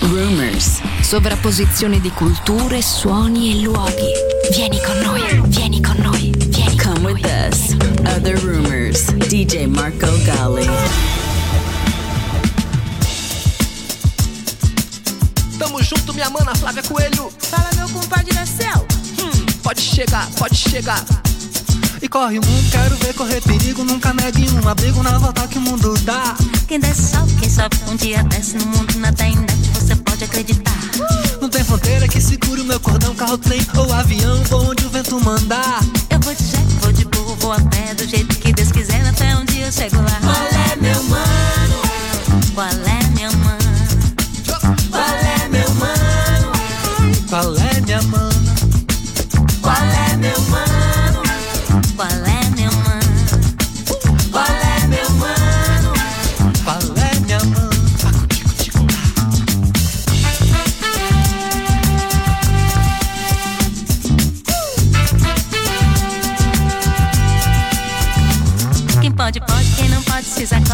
rumors. Sovrapposizione di culture, suoni e luoghi. Vieni con noi, vieni con noi, vieni con Come with us. Other rumors. DJ Marco Gali. Tamo junto, minha mana Flávia Coelho. Fala, meu compadre da céu. Hum, pode chegar, pode chegar. E corre o mundo, quero ver correr perigo. Nunca negue um abrigo na volta que o mundo dá. Quem desce sobe, quem sobe um dia desce no mundo nada ainda pode acreditar. Não tem fronteira que segure o meu cordão, carro, trem ou avião, vou onde o vento mandar. Eu vou de jet, vou de burro, vou a pé, do jeito que Deus quiser, até um dia eu chego lá. Qual é meu mano? Qual é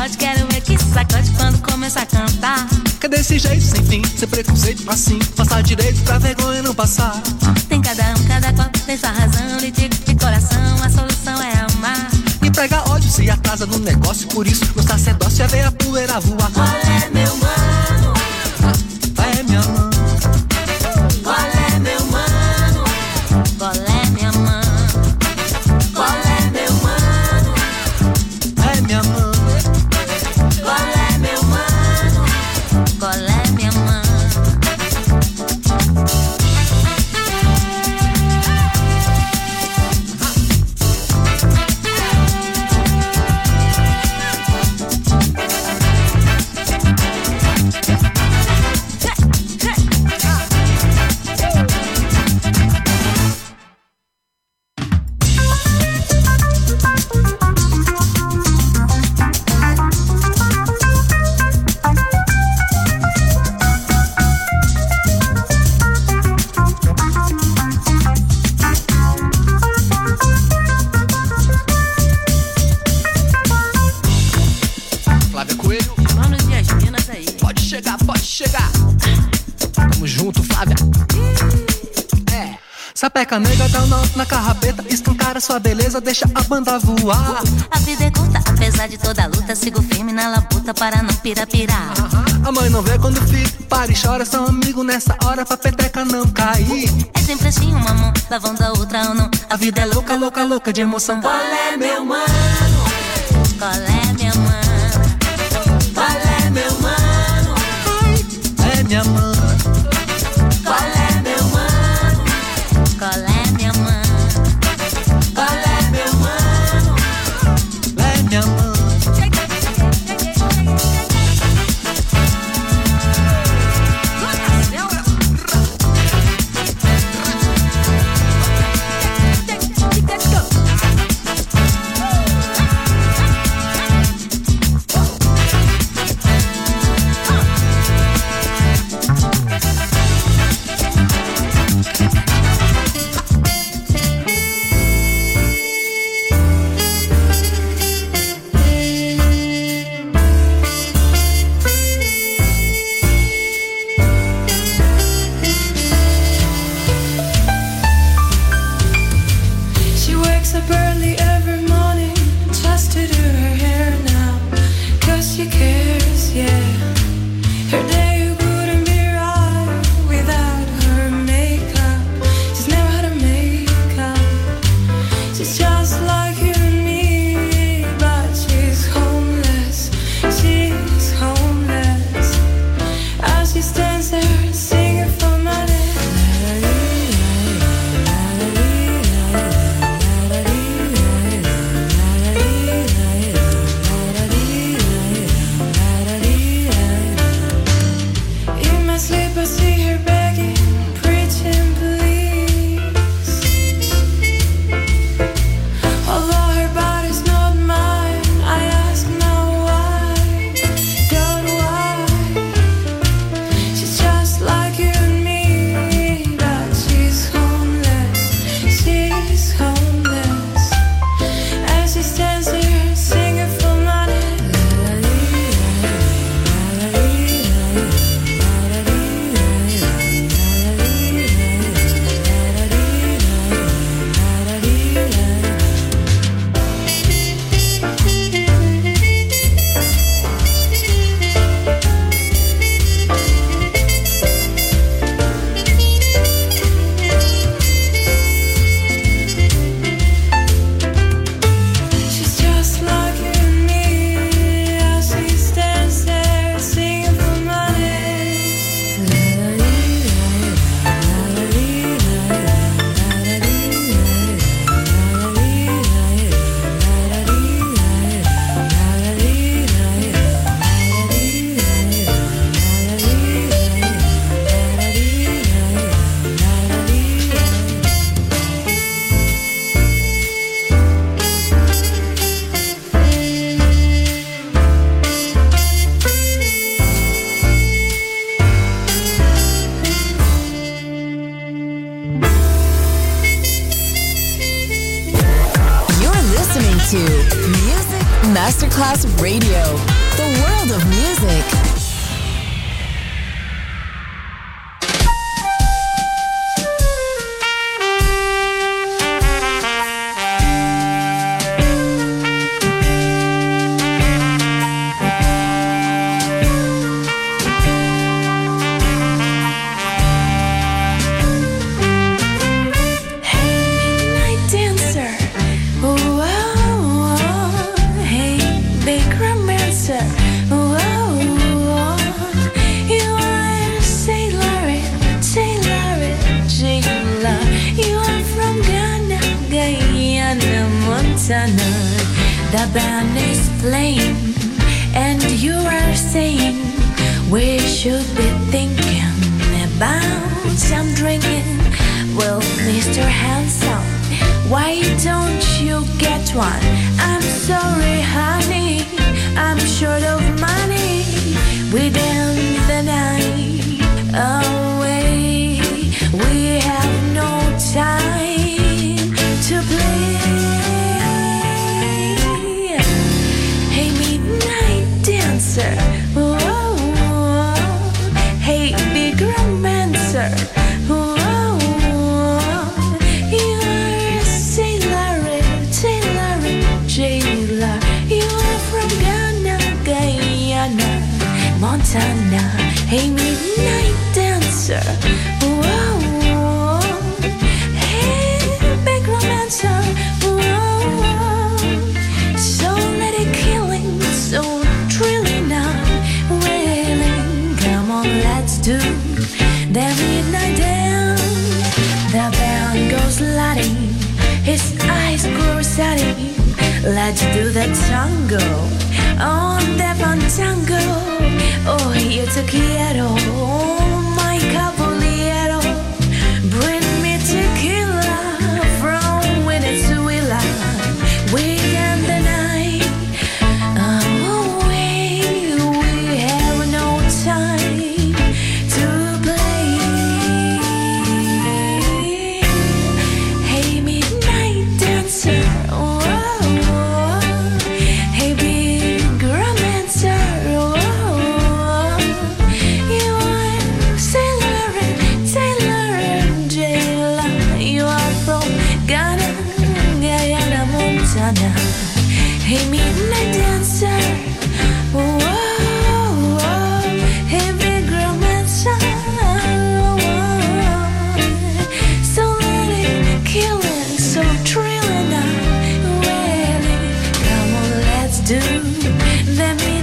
sacode. Quero ver que sacode quando começar a cantar. Que desse jeito sem fim, sem preconceito assim. Passar direito pra vergonha não passar. Tem cada um, cada qual tem sua razão. Lhe digo de coração, a solução é amar. E prega ódio se atrasa no negócio, por isso meu sacerdócio é ver a poeira voar. Qual é meu mano? Deixa a banda voar. A vida é curta, apesar de toda a luta, sigo firme na labuta para não pirapirar. A mãe não vê quando o filho para e chora. São amigos nessa hora pra peteca não cair. É sempre assim, uma mão lavando a outra ou não. A vida é louca, louca, louca de emoção. Qual é meu mano? Qual é minha mãe? Qual é meu mano? É minha mana. Hey, midnight dancer. Whoa, big romancer. Whoa. So let it killing, so thrilling now. Wailing, come on, let's do the midnight dance. The band goes lighting, his eyes grow. Let's do the tango on the. Hoy you yo te quiero. do. Let me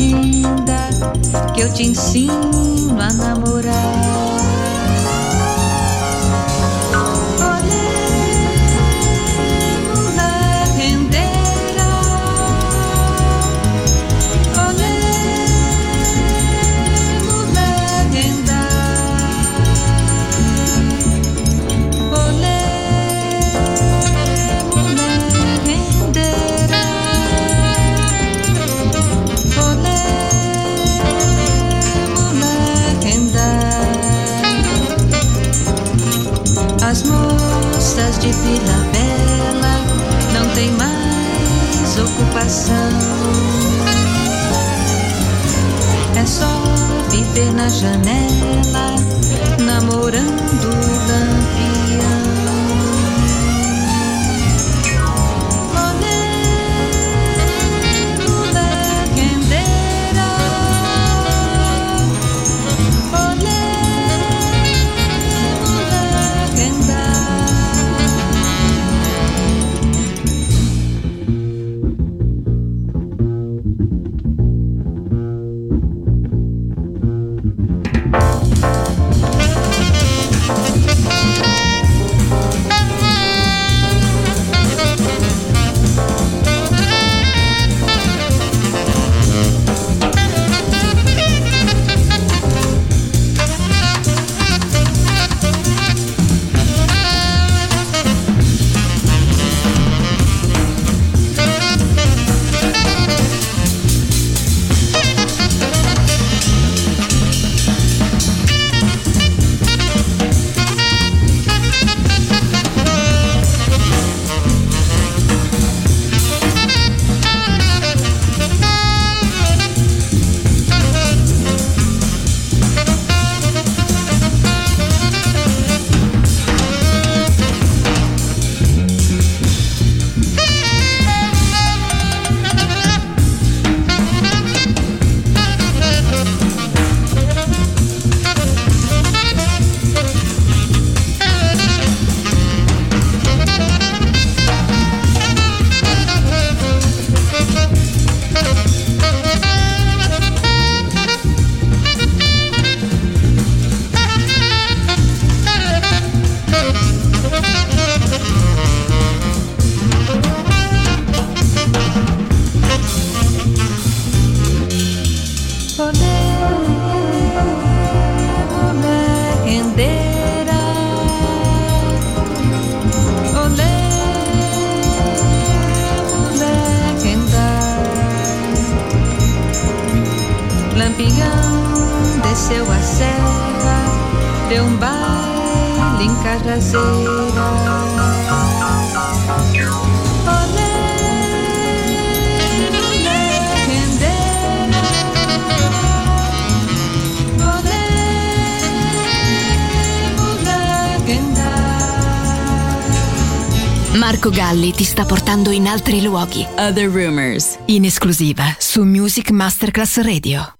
linda que eu te ensino a namorar. viver na janela, namorando dançando. ti sta portando in altri luoghi. Other Rumors, in esclusiva su Music Masterclass Radio.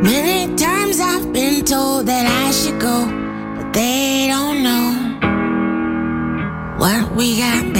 Many times I've been told that I should go, but they don't know what we got.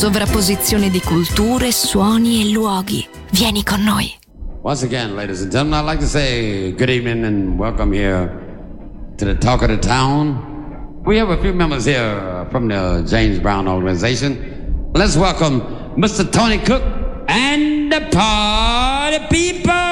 Sovrapposizione di culture, suoni e luoghi. Vieni con noi. Once again, ladies and gentlemen, I'd like to say good evening and welcome here to the Talk of the Town. We have a few members here from the James Brown organization. Let's welcome Mr. Tony Cook and the party people.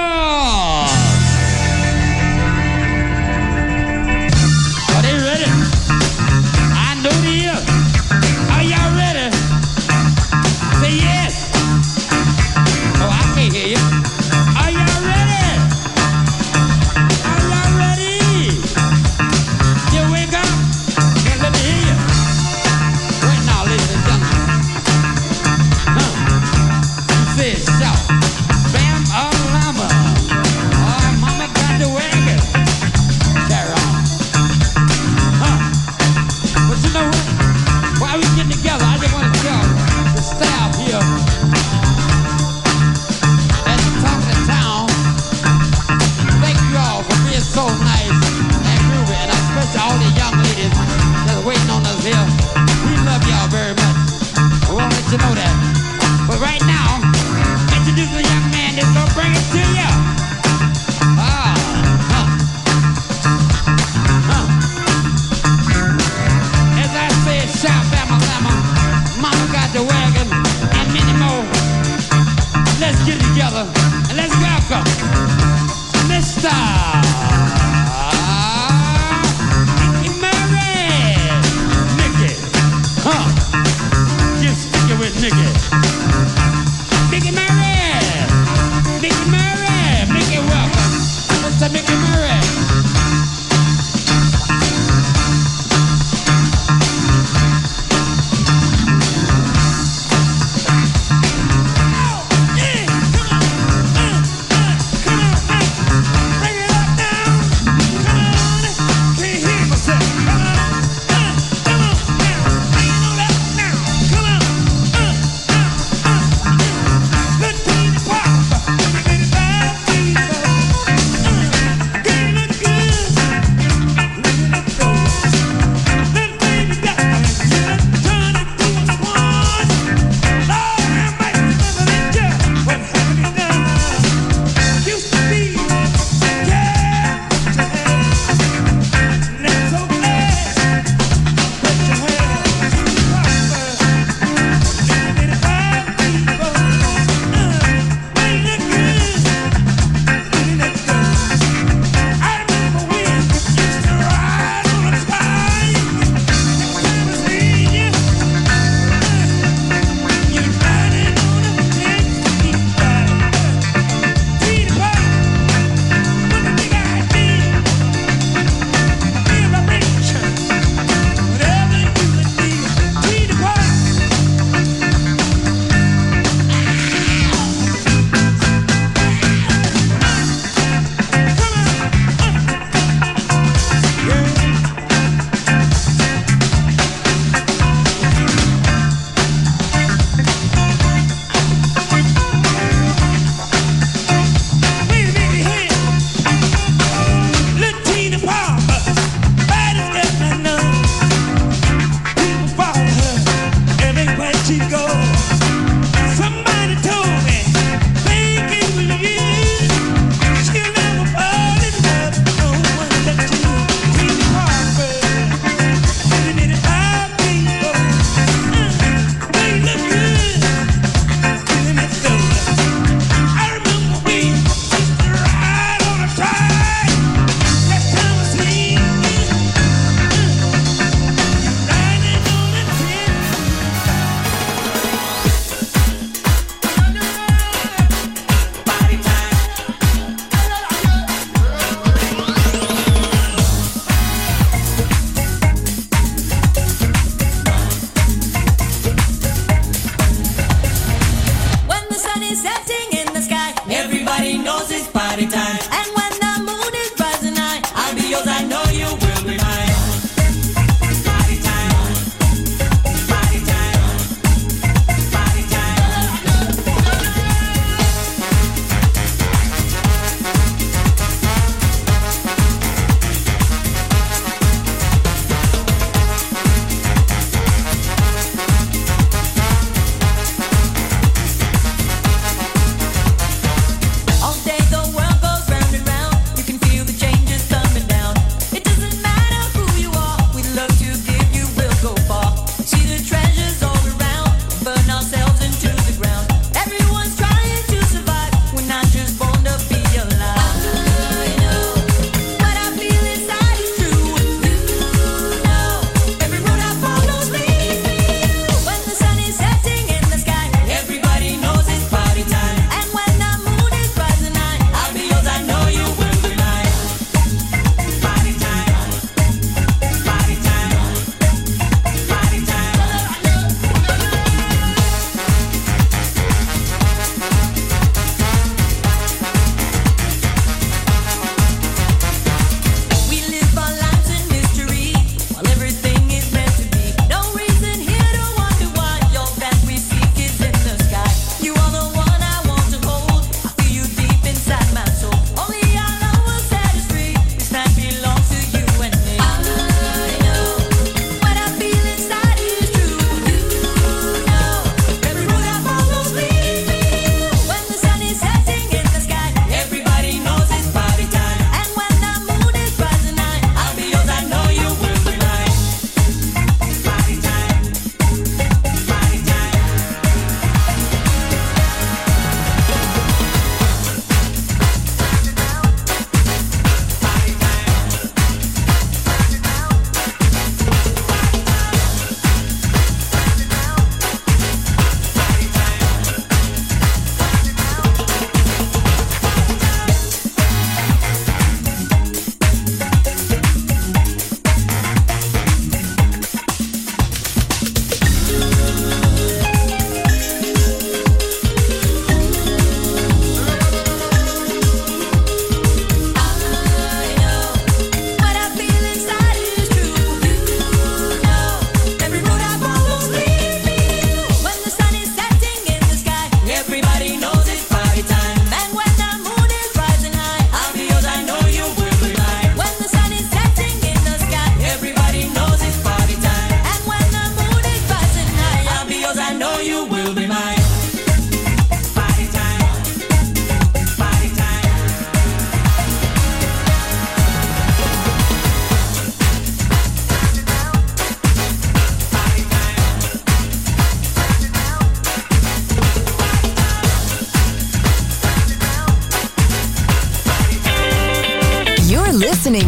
she goes.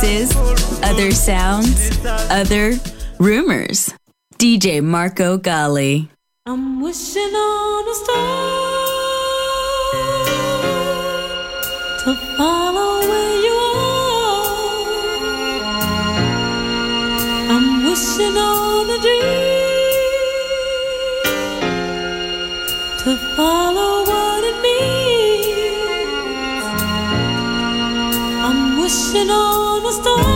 voices, other sounds, other rumors. DJ Marco Gali. I'm wishing on a star to follow where you estoy.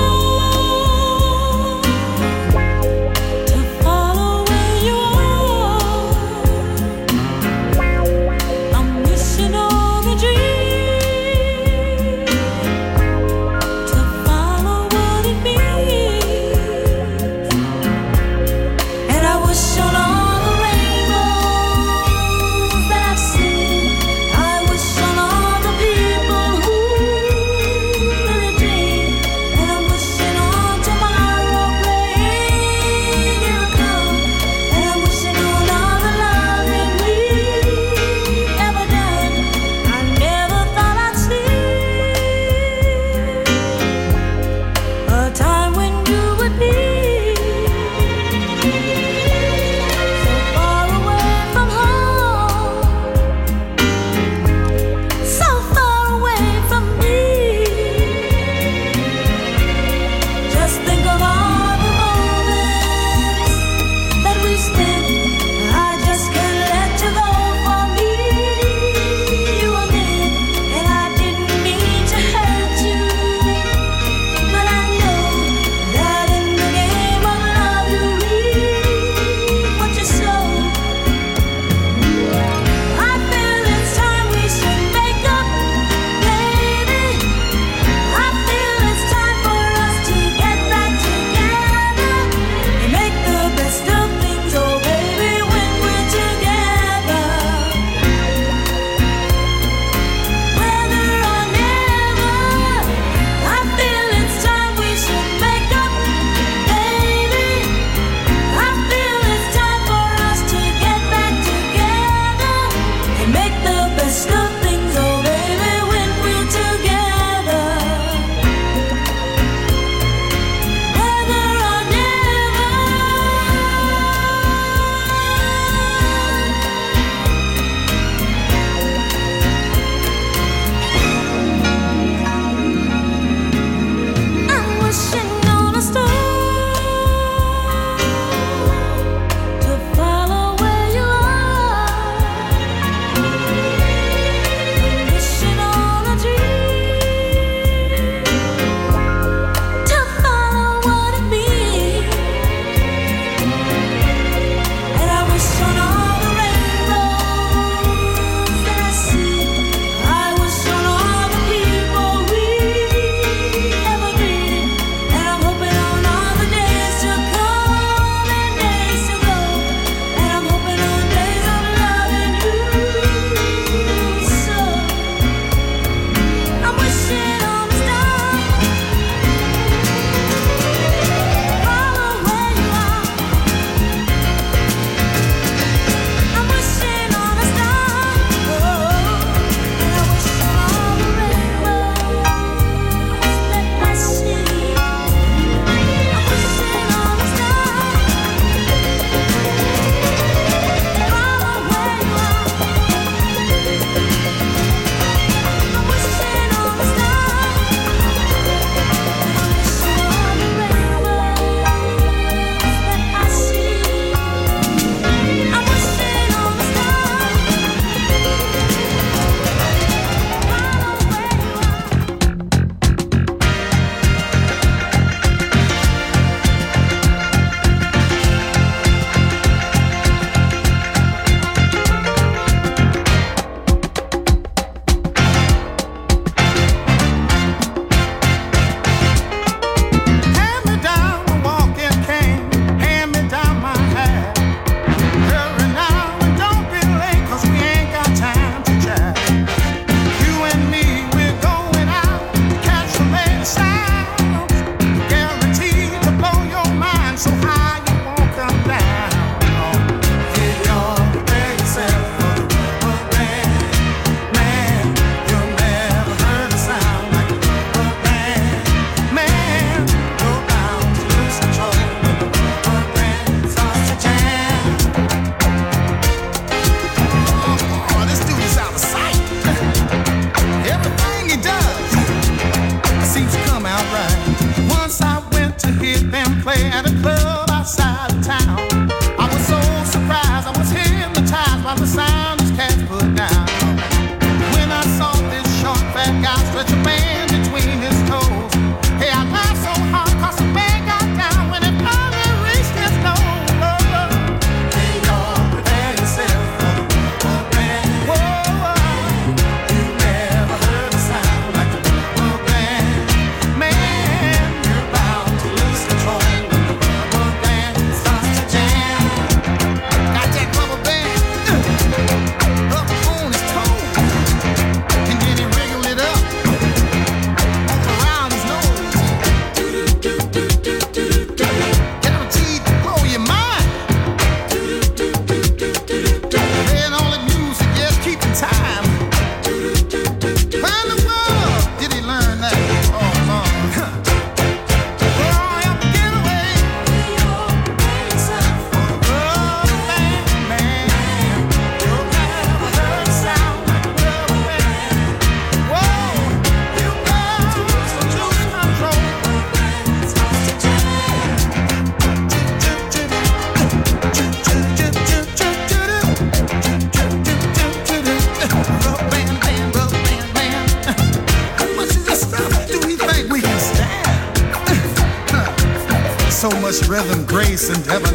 Grace, and debonair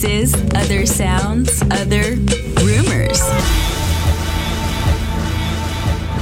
This Other Side.